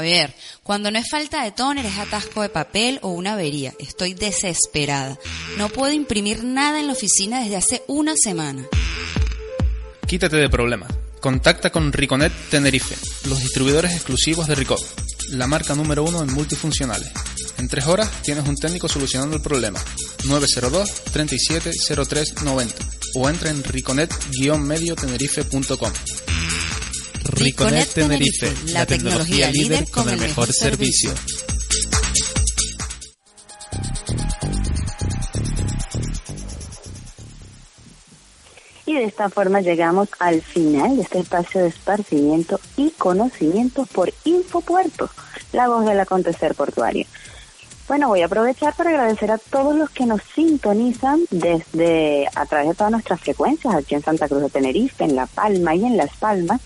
Uf, Javier, cuando no es falta de tóner es atasco de papel o una avería. Estoy desesperada. No puedo imprimir nada en la oficina desde hace una semana. Quítate de problemas. Contacta con Riconet Tenerife, los distribuidores exclusivos de Ricot, la marca número uno en multifuncionales. En tres horas tienes un técnico solucionando el problema. 902 37 03 90 o entra en riconet-mediotenerife.com. Riconet Tenerife, la tecnología líder con el mejor servicio. Y de esta forma llegamos al final de este espacio de esparcimiento y conocimiento por Infopuerto, la voz del acontecer portuario. Bueno, voy a aprovechar para agradecer a todos los que nos sintonizan desde a través de todas nuestras frecuencias aquí en Santa Cruz de Tenerife, en La Palma y en Las Palmas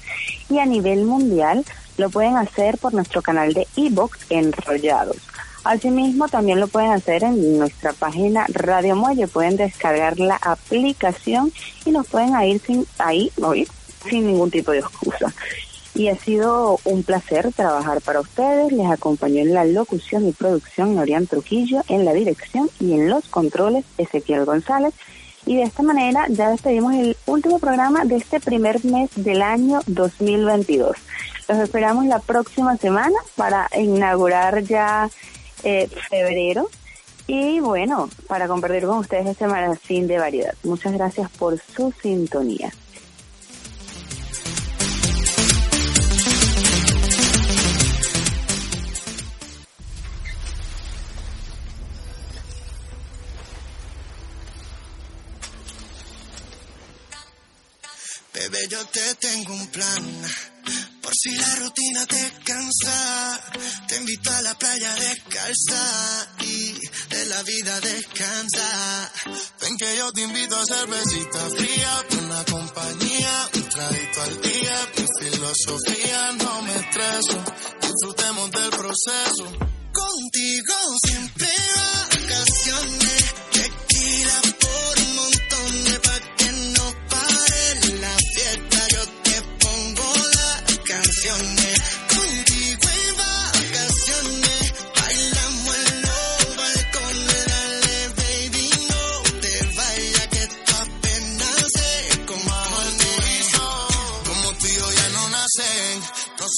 y a nivel mundial lo pueden hacer por nuestro canal de iBox Enrollados. Asimismo, también lo pueden hacer en nuestra página Radio Muelle. Pueden descargar la aplicación y nos pueden ir sin, ahí oír sin ningún tipo de excusa. Y ha sido un placer trabajar para ustedes. Les acompañó en la locución y producción Norian Trujillo, en la dirección y en los controles Ezequiel González. Y de esta manera ya despedimos el último programa de este primer mes del año 2022. Los esperamos la próxima semana para inaugurar ya eh, febrero y bueno, para compartir con ustedes este magazine de variedad. Muchas gracias por su sintonía. Bebé, yo te tengo un plan. Por si la rutina te cansa, te invito a la playa descalza y de la vida descansa. Ven que yo te invito a cervecita fría, una compañía, un traguito al día. Mi filosofía no me estreso, disfrutemos del proceso. Contigo siempre vacaciones,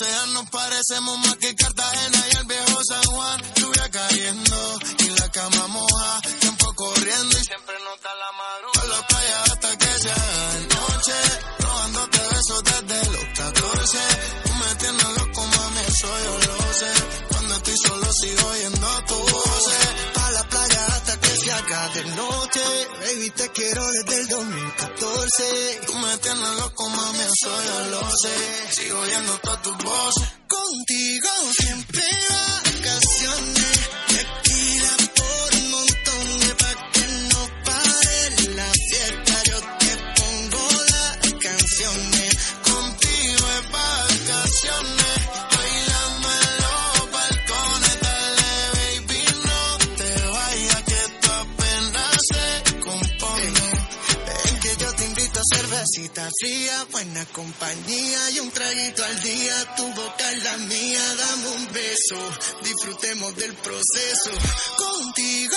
nos parecemos más que Cartagena y el viejo San Juan. Lluvia cayendo y la cama moja, tiempo corriendo y siempre nota la madrugada. A la playa hasta que se haga noche, robándote besos desde los 14. Tú me tienes loco, mami, eso yo lo. Cuando estoy solo sigo oyendo tu voz. A la playa hasta que se haga de noche. Baby, te quiero desde el 2014. Tú me tienes loco, mami, eso yo lo sé. Sigo oyendo todas tus voces. Contigo siempre vacaciones. Cervecita fría, buena compañía y un traguito al día. Tu boca es la mía, dame un beso, disfrutemos del proceso. Contigo